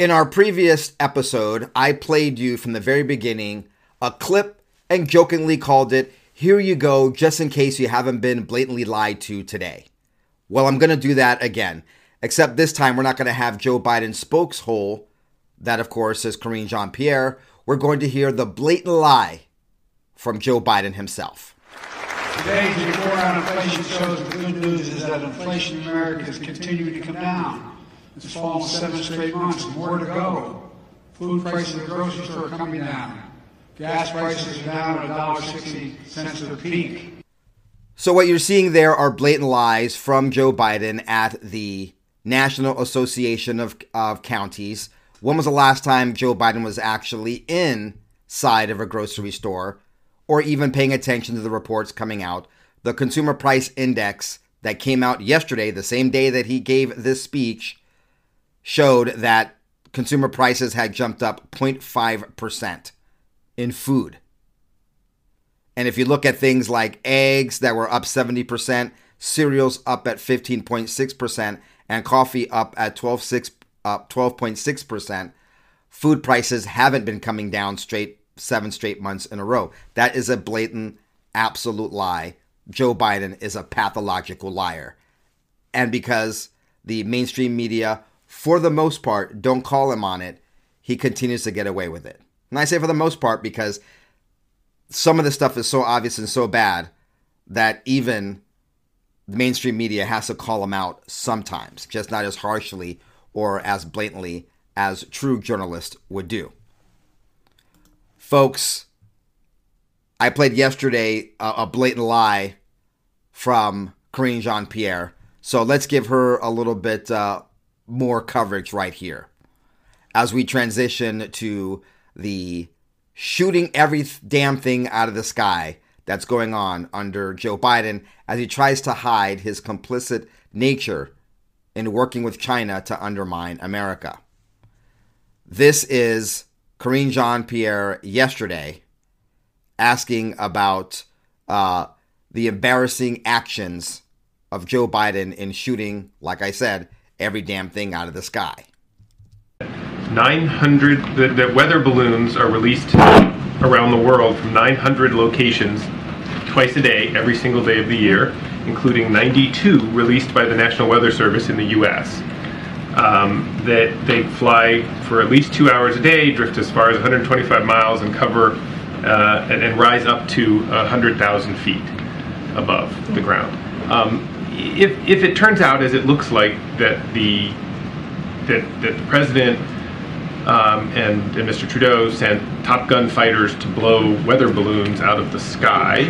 In our previous episode, I played you from the very beginning a clip and jokingly called it, Here you go, just in case you haven't been blatantly lied to today. Well, I'm going to do that again, except this time we're not going to have Joe Biden's spokeshole, that of course is Karine Jean Pierre. We're going to hear the blatant lie from Joe Biden himself. Today's report on inflation shows the good news is that inflation in America is continuing to come down. It's fallen seven straight months, more to go. Food prices at the grocery store are coming down. Gas prices are down at $1.60 since the peak. So, what you're seeing there are blatant lies from Joe Biden at the National Association of, of Counties. When was the last time Joe Biden was actually inside of a grocery store or even paying attention to the reports coming out? The Consumer Price Index that came out yesterday, the same day that he gave this speech, showed that consumer prices had jumped up 0.5% in food. And if you look at things like eggs that were up 70%, cereals up at 15.6%, and coffee up at 12.6 up 12.6%, food prices haven't been coming down straight seven straight months in a row. That is a blatant absolute lie. Joe Biden is a pathological liar. And because the mainstream media for the most part, don't call him on it, he continues to get away with it. And I say for the most part because some of the stuff is so obvious and so bad that even the mainstream media has to call him out sometimes, just not as harshly or as blatantly as true journalists would do. Folks, I played yesterday a, a blatant lie from Karine Jean Pierre. So let's give her a little bit uh, more coverage right here as we transition to the shooting every damn thing out of the sky that's going on under Joe Biden as he tries to hide his complicit nature in working with China to undermine America. This is Karine Jean Pierre yesterday asking about uh, the embarrassing actions of Joe Biden in shooting, like I said, every damn thing out of the sky. 900, the, the weather balloons are released around the world from 900 locations twice a day, every single day of the year, including 92 released by the National Weather Service in the US. Um, that they fly for at least two hours a day, drift as far as 125 miles, and cover uh, and, and, rise up to 100,000 feet above the ground. Um, if, if it turns out, as it looks like, that the that, that the president um, and, and Mr. Trudeau sent Top Gun fighters to blow weather balloons out of the sky,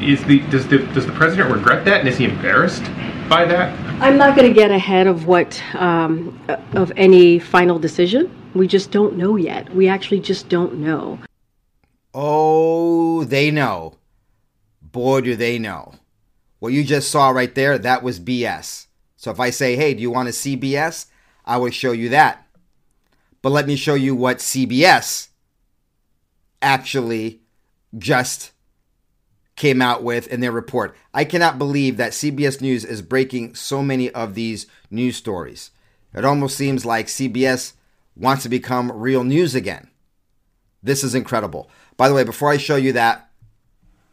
is the does the does the president regret that, and is he embarrassed by that? I'm not going to get ahead of what um, of any final decision. We just don't know yet. We actually just don't know. Oh, they know. Boy, do they know. What you just saw right there, that was BS. So if I say, hey, do you want to see BS? I will show you that. But let me show you what CBS actually just came out with in their report. I cannot believe that CBS News is breaking so many of these news stories. It almost seems like CBS wants to become real news again. This is incredible. By the way, before I show you that,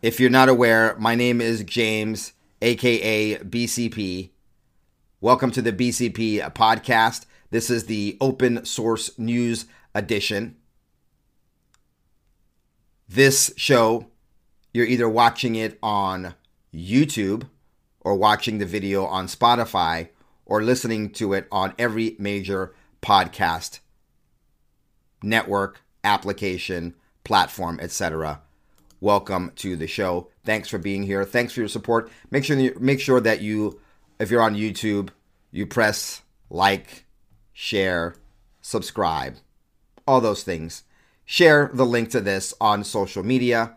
if you're not aware, my name is James aka BCP. Welcome to the BCP podcast. This is the open source news edition. This show, you're either watching it on YouTube or watching the video on Spotify or listening to it on every major podcast network, application, platform, etc. Welcome to the show. Thanks for being here. Thanks for your support. Make sure you, make sure that you, if you're on YouTube, you press like, share, subscribe, all those things. Share the link to this on social media.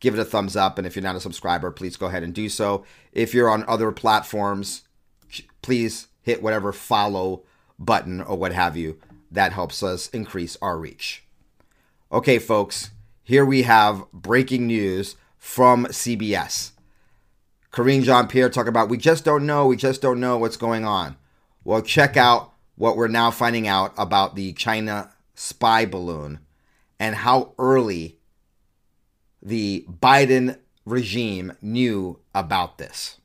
Give it a thumbs up, and if you're not a subscriber, please go ahead and do so. If you're on other platforms, please hit whatever follow button or what have you. That helps us increase our reach. Okay, folks, here we have breaking news from CBS. Karine Jean Pierre talking about we just don't know, we just don't know what's going on. Well, check out what we're now finding out about the China spy balloon and how early the Biden regime knew about this.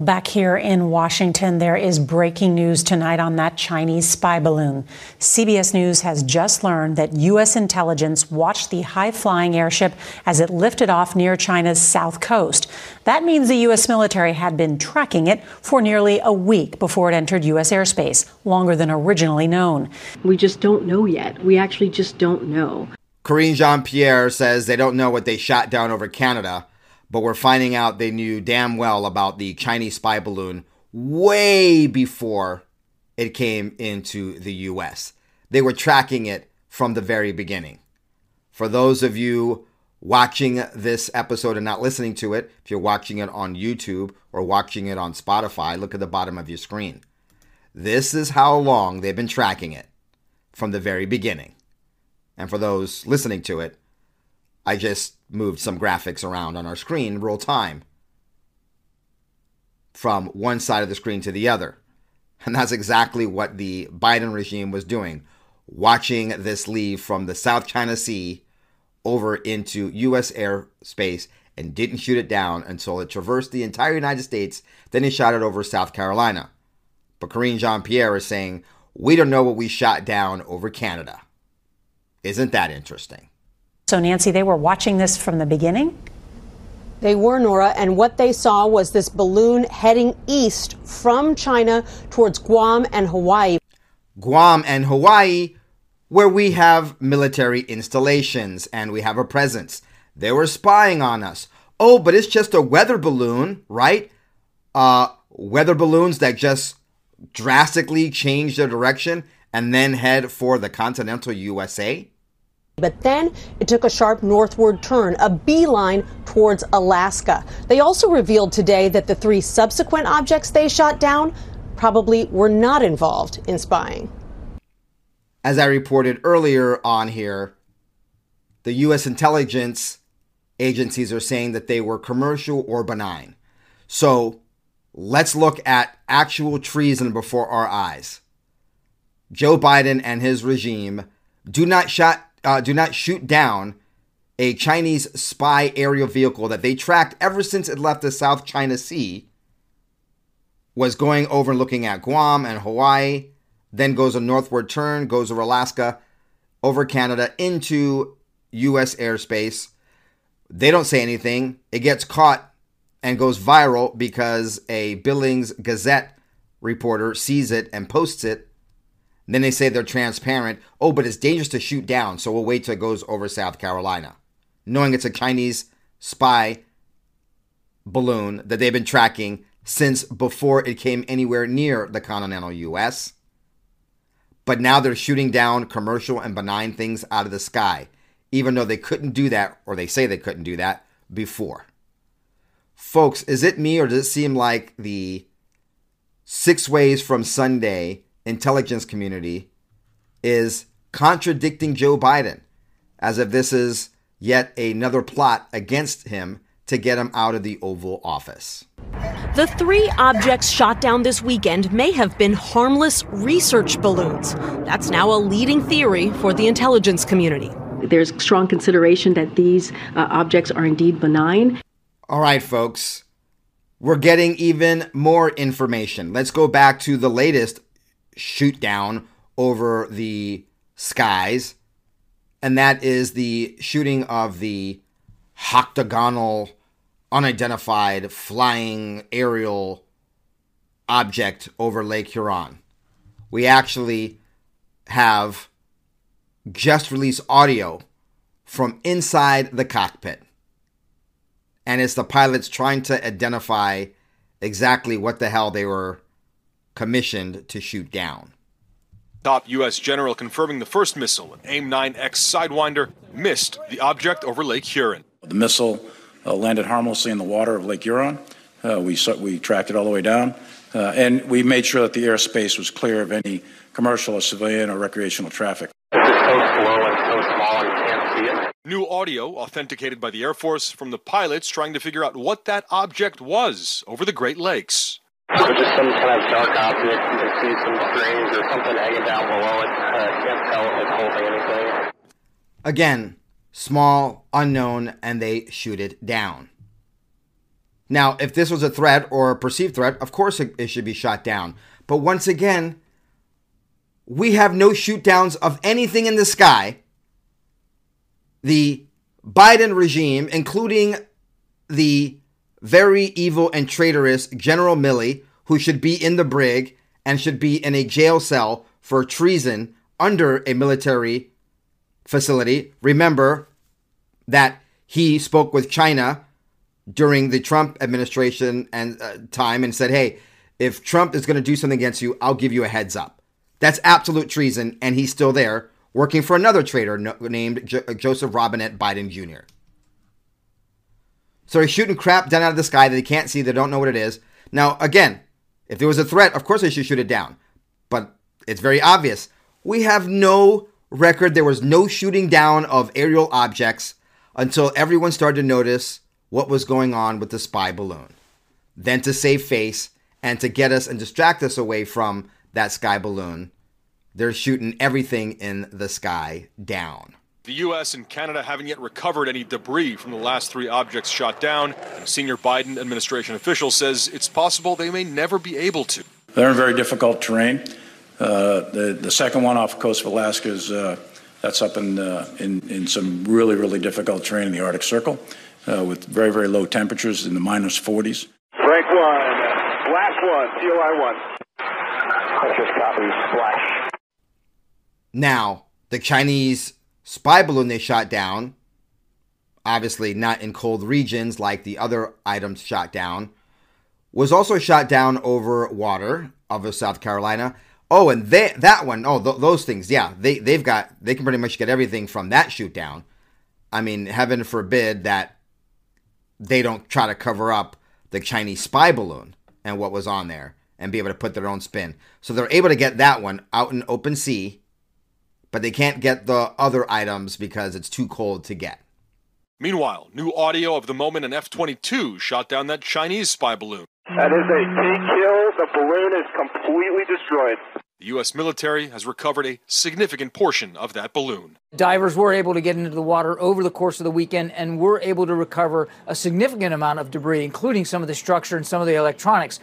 Back here in Washington, there is breaking news tonight on that Chinese spy balloon. CBS News has just learned that U.S. intelligence watched the high flying airship as it lifted off near China's south coast. That means the U.S. military had been tracking it for nearly a week before it entered U.S. airspace, longer than originally known. We just don't know yet. We actually just don't know. Karine Jean Pierre says they don't know what they shot down over Canada but we're finding out they knew damn well about the Chinese spy balloon way before it came into the US. They were tracking it from the very beginning. For those of you watching this episode and not listening to it, if you're watching it on YouTube or watching it on Spotify, look at the bottom of your screen. This is how long they've been tracking it from the very beginning. And for those listening to it, I just moved some graphics around on our screen real time from one side of the screen to the other. And that's exactly what the Biden regime was doing, watching this leave from the South China Sea over into U.S. airspace and didn't shoot it down until it traversed the entire United States. Then he shot it over South Carolina. But Karine Jean Pierre is saying, We don't know what we shot down over Canada. Isn't that interesting? So, Nancy, they were watching this from the beginning? They were, Nora, and what they saw was this balloon heading east from China towards Guam and Hawaii. Guam and Hawaii, where we have military installations and we have a presence. They were spying on us. Oh, but it's just a weather balloon, right? Uh, weather balloons that just drastically change their direction and then head for the continental USA? But then it took a sharp northward turn, a beeline towards Alaska. They also revealed today that the three subsequent objects they shot down probably were not involved in spying. As I reported earlier on here, the U.S. intelligence agencies are saying that they were commercial or benign. So let's look at actual treason before our eyes. Joe Biden and his regime do not shot uh, do not shoot down a Chinese spy aerial vehicle that they tracked ever since it left the South China Sea, was going over and looking at Guam and Hawaii, then goes a northward turn, goes over Alaska, over Canada into U.S. airspace. They don't say anything. It gets caught and goes viral because a Billings Gazette reporter sees it and posts it then they say they're transparent. Oh, but it's dangerous to shoot down, so we'll wait till it goes over South Carolina. Knowing it's a Chinese spy balloon that they've been tracking since before it came anywhere near the continental US. But now they're shooting down commercial and benign things out of the sky, even though they couldn't do that, or they say they couldn't do that before. Folks, is it me or does it seem like the six ways from Sunday intelligence community is contradicting Joe Biden as if this is yet another plot against him to get him out of the Oval Office. The three objects shot down this weekend may have been harmless research balloons. That's now a leading theory for the intelligence community. There's strong consideration that these uh, objects are indeed benign. All right, folks. We're getting even more information. Let's go back to the latest shoot down over the skies, and that is the shooting of the octagonal, unidentified flying aerial object over Lake Huron. We actually have just released audio from inside the cockpit. And it's the pilots trying to identify exactly what the hell they were commissioned to shoot down. Top U.S. general confirming the first missile, an AIM 9X Sidewinder, missed the object over Lake Huron. The missile uh, landed harmlessly in the water of Lake Huron. Uh, we, we tracked it all the way down, uh, and we made sure that the airspace was clear of any commercial or civilian or recreational traffic. It's just so slow and so small, you can't see it. New audio authenticated by the Air Force from the pilots trying to figure out what that object was over the Great Lakes. So just some kind of dark object. You can see some strings or something hanging down below it. Uh, can't tell if it's holding anything. Again, small, unknown, and they shoot it down. Now, if this was a threat or a perceived threat, of course it, it should be shot down. But once again, we have no shoot downs of anything in the sky. The Biden regime, including the very evil and traitorous General Milley, who should be in the brig and should be in a jail cell for treason under a military facility. Remember that he spoke with China during the Trump administration and uh, time and said, "Hey, if Trump is going to do something against you, I'll give you a heads up." That's absolute treason, and he's still there working for another traitor named jo- Joseph Robinette Biden Jr. So he's shooting crap down out of the sky that they can't see, they don't know what it is. Now, again, if there was a threat, of course they should shoot it down. But it's very obvious. We have no record. There was no shooting down of aerial objects until everyone started to notice what was going on with the spy balloon. Then to save face and to get us and distract us away from that sky balloon, they're shooting everything in the sky down. The U.S. and Canada haven't yet recovered any debris from the last three objects shot down, and senior Biden administration official says it's possible they may never be able to. They're in very difficult terrain. Uh, the, the second one off the coast of Alaska is uh, that's up in, uh, in, in some really, really difficult terrain in the Arctic Circle uh, with very, very low temperatures in the minus 40s. Frank 1, Blast 1, COI 1. That's just copy, splash. Now, the Chinese spy balloon they shot down, obviously not in cold regions like the other items shot down, was also shot down over water of South Carolina. Oh, and they, that one, oh, th- those things, yeah, they they've got they can pretty much get everything from that shoot down. I mean, heaven forbid that they don't try to cover up the Chinese spy balloon and what was on there and be able to put their own spin. So they're able to get that one out in open sea, but they can't get the other items because it's too cold to get. Meanwhile, new audio of the moment an F 22 shot down that Chinese spy balloon. That is a big kill. The balloon is completely destroyed. The U.S. military has recovered a significant portion of that balloon. Divers were able to get into the water over the course of the weekend and were able to recover a significant amount of debris, including some of the structure and some of the electronics.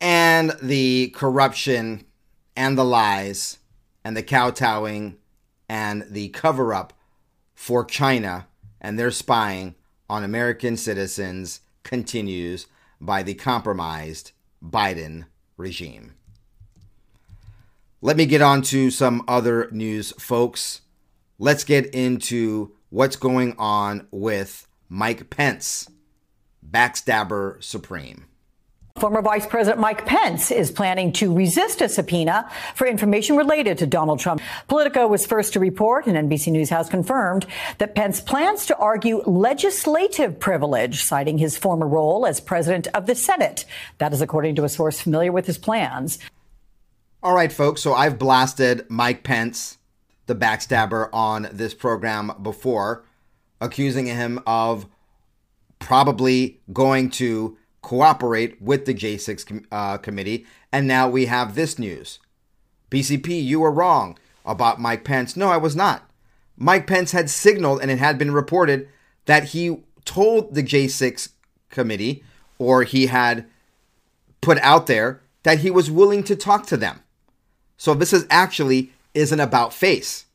And the corruption and the lies and the kowtowing and the cover up for China and their spying on American citizens continues by the compromised Biden regime. Let me get on to some other news, folks. Let's get into what's going on with Mike Pence, backstabber supreme. Former Vice President Mike Pence is planning to resist a subpoena for information related to Donald Trump. Politico was first to report, and NBC News has confirmed that Pence plans to argue legislative privilege, citing his former role as president of the Senate. That is according to a source familiar with his plans. All right, folks. So I've blasted Mike Pence, the backstabber, on this program before, accusing him of probably going to cooperate with the J6 com- uh, committee. And now we have this news. BCP, you were wrong about Mike Pence. No, I was not. Mike Pence had signaled and it had been reported that he told the J6 committee or he had put out there that he was willing to talk to them. So this is actually isn't about face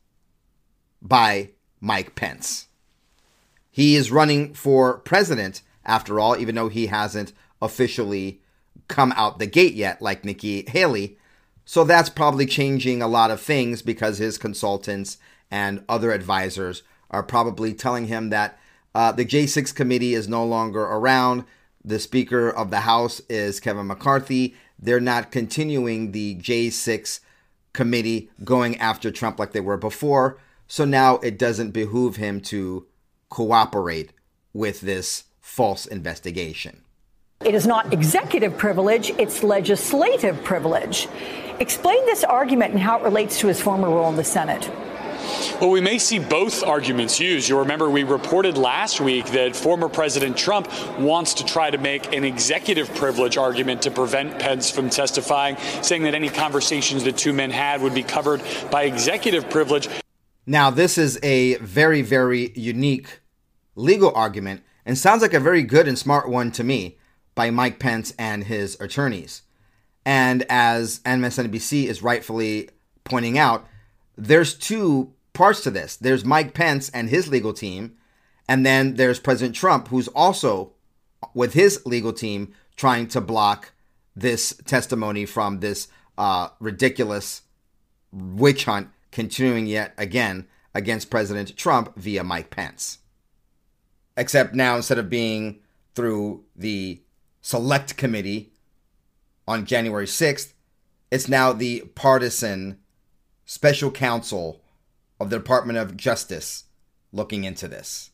by Mike Pence. He is running for president after all, even though he hasn't officially come out the gate yet, like Nikki Haley. So that's probably changing a lot of things because his consultants and other advisors are probably telling him that uh, the J6 committee is no longer around. The Speaker of the House is Kevin McCarthy. They're not continuing the J6 committee going after Trump like they were before. So now it doesn't behoove him to cooperate with this false investigation. It is not executive privilege, it's legislative privilege. Explain this argument and how it relates to his former role in the Senate. Well, we may see both arguments used. You'll remember we reported last week that former President Trump wants to try to make an executive privilege argument to prevent Pence from testifying, saying that any conversations the two men had would be covered by executive privilege. Now, this is a very, very unique legal argument and sounds like a very good and smart one to me by Mike Pence and his attorneys. And as MSNBC is rightfully pointing out, there's two parts to this. There's Mike Pence and his legal team, and then there's President Trump, who's also with his legal team trying to block this testimony from this uh, ridiculous witch hunt continuing yet again against President Trump via Mike Pence. Except now, instead of being through the select committee on January 6th, it's now the partisan special counsel of the Department of Justice looking into this.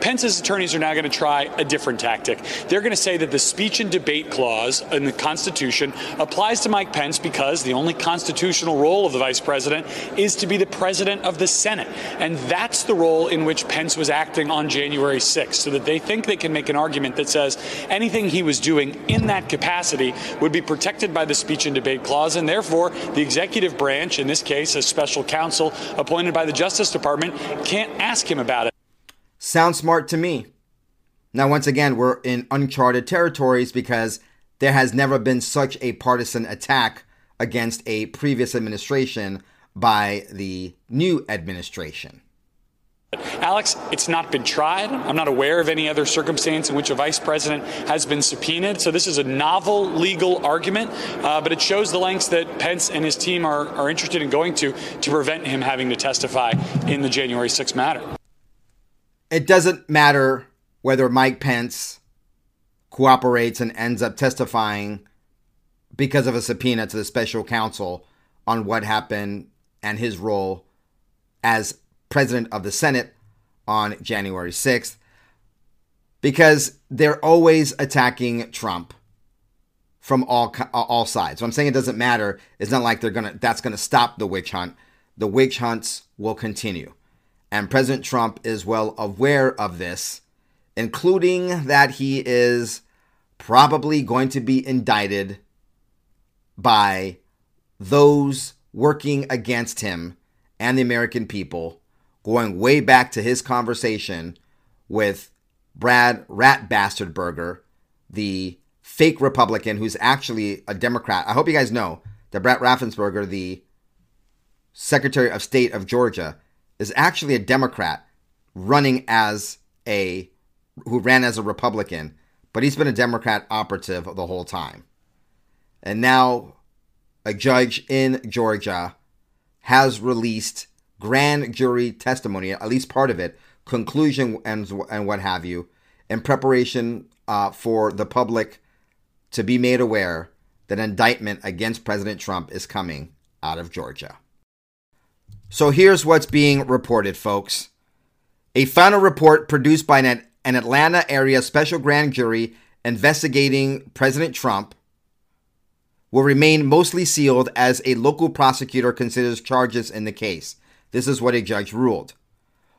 Pence's attorneys are now going to try a different tactic. They're going to say that the speech and debate clause in the Constitution applies to Mike Pence because the only constitutional role of the vice president is to be the president of the Senate. And that's the role in which Pence was acting on January 6th, so that they think they can make an argument that says anything he was doing in that capacity would be protected by the speech and debate clause, and therefore the executive branch, in this case a special counsel appointed by the Justice Department, can't ask him about it. Sounds smart to me. Now, once again, we're in uncharted territories because there has never been such a partisan attack against a previous administration by the new administration. Alex, it's not been tried. I'm not aware of any other circumstance in which a vice president has been subpoenaed. So this is a novel legal argument, uh, but it shows the lengths that Pence and his team are, are interested in going to to prevent him having to testify in the January 6 matter it doesn't matter whether Mike Pence cooperates and ends up testifying because of a subpoena to the special counsel on what happened and his role as president of the Senate on January 6th because they're always attacking Trump from all all sides. So I'm saying it doesn't matter. It's not like they're going to that's going to stop the witch hunt. The witch hunts will continue. And President Trump is well aware of this, including that he is probably going to be indicted by those working against him and the American people, going way back to his conversation with Brad Rat Bastard Berger, the fake Republican who's actually a Democrat. I hope you guys know that Brad Raffensperger, the Secretary of State of Georgia, is actually a Democrat running as a who ran as a Republican, but he's been a Democrat operative the whole time. And now a judge in Georgia has released grand jury testimony, at least part of it, conclusion and, and what have you, in preparation uh, for the public to be made aware that indictment against President Trump is coming out of Georgia. So here's what's being reported, folks. A final report produced by an, an Atlanta area special grand jury investigating President Trump will remain mostly sealed as a local prosecutor considers charges in the case. This is what a judge ruled.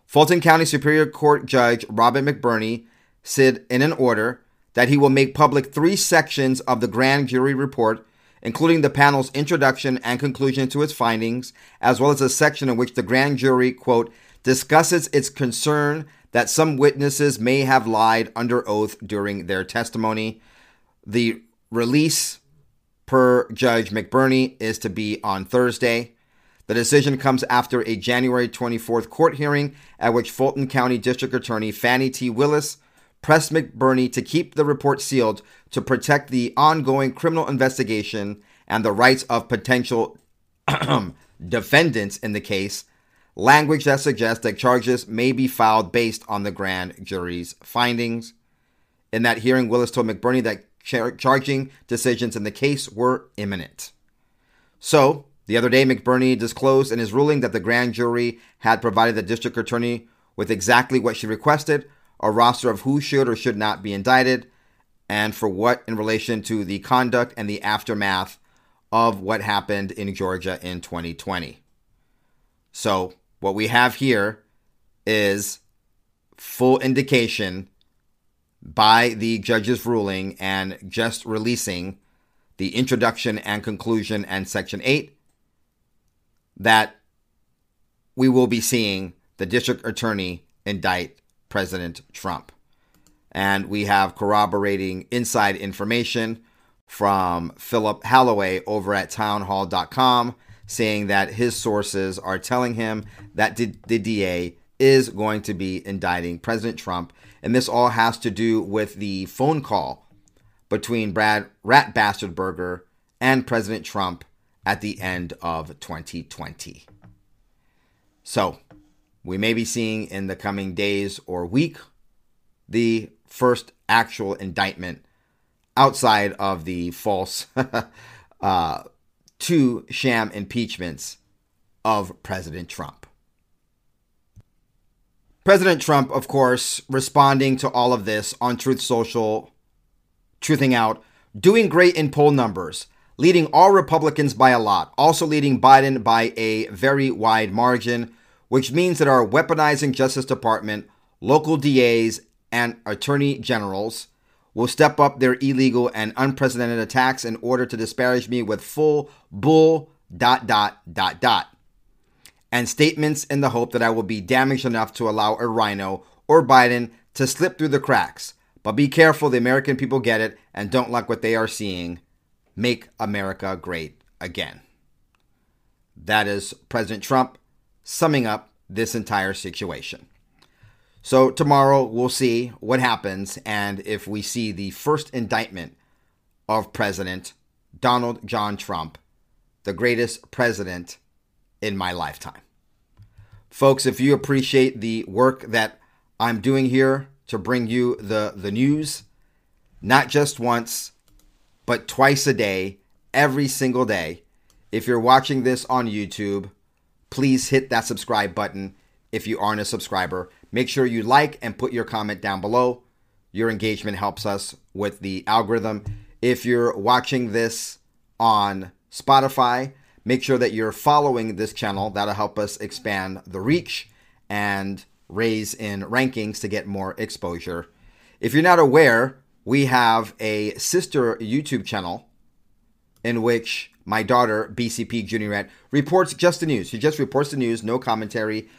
Fulton County Superior Court Judge Robert McBurney said in an order that he will make public three sections of the grand jury report including the panel's introduction and conclusion to its findings, as well as a section in which the grand jury, quote, discusses its concern that some witnesses may have lied under oath during their testimony. The release, per Judge McBurney, is to be on Thursday. The decision comes after a January 24th court hearing at which Fulton County District Attorney Fani T. Willis pressed McBurney to keep the report sealed to protect the ongoing criminal investigation and the rights of potential defendants in the case, language that suggests that charges may be filed based on the grand jury's findings. In that hearing, Willis told McBurney that char- charging decisions in the case were imminent. So, the other day, McBurney disclosed in his ruling that the grand jury had provided the district attorney with exactly what she requested a roster of who should or should not be indicted, and for what in relation to the conduct and the aftermath of what happened in Georgia in 2020. So what we have here is full indication by the judge's ruling and just releasing the introduction and conclusion and section 8 that we will be seeing the district attorney indict President Trump. And we have corroborating inside information from Philip Holloway over at townhall.com saying that his sources are telling him that the DA is going to be indicting President Trump. And this all has to do with the phone call between Brad Rat Bastard Berger and President Trump at the end of 2020. So, we may be seeing in the coming days or week the first actual indictment outside of the false uh, two sham impeachments of President Trump. President Trump, of course, responding to all of this on Truth Social, truthing out, doing great in poll numbers, leading all Republicans by a lot, also leading Biden by a very wide margin, which means that our weaponizing Justice Department, local DAs, and attorney generals will step up their illegal and unprecedented attacks in order to disparage me with full bull dot dot dot dot and statements in the hope that I will be damaged enough to allow a RINO or Biden to slip through the cracks. But be careful, the American people get it and don't like what they are seeing. Make America great again. That is President Trump summing up this entire situation. So, tomorrow we'll see what happens and if we see the first indictment of President Donald John Trump, the greatest president in my lifetime. Folks, if you appreciate the work that I'm doing here to bring you the, the news, not just once, but twice a day, every single day, if you're watching this on YouTube, please hit that subscribe button if you aren't a subscriber. Make sure you like and put your comment down below. Your engagement helps us with the algorithm. If you're watching this on Spotify, Make sure that you're following this channel. That'll help us expand the reach and raise in rankings to get more exposure. If you're not aware, we have a sister YouTube channel in which my daughter, BCP Juniorette, reports just the news. She just reports the news, no commentary.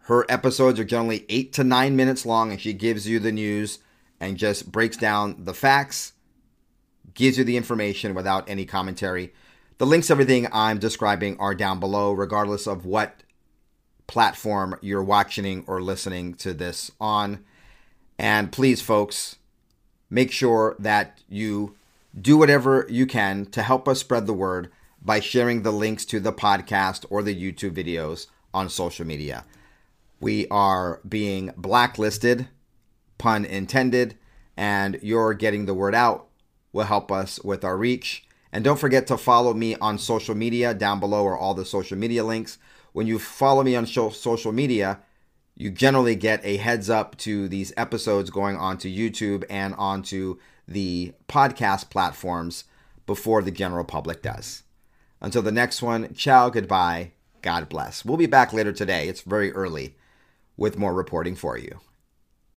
Her episodes are generally eight to nine minutes long, and she gives you the news and just breaks down the facts, gives you the information without any commentary. The links everything I'm describing are down below, regardless of what platform you're watching or listening to this on. And please, folks, make sure that you do whatever you can to help us spread the word by sharing the links to the podcast or the YouTube videos on social media. We are being blacklisted, pun intended, and your getting the word out will help us with our reach and don't forget to follow me on social media. Down below are all the social media links. When you follow me on social media, you generally get a heads up to these episodes going onto YouTube and onto the podcast platforms before the general public does. Until the next one, ciao, goodbye, God bless. We'll be back later today. It's very early with more reporting for you.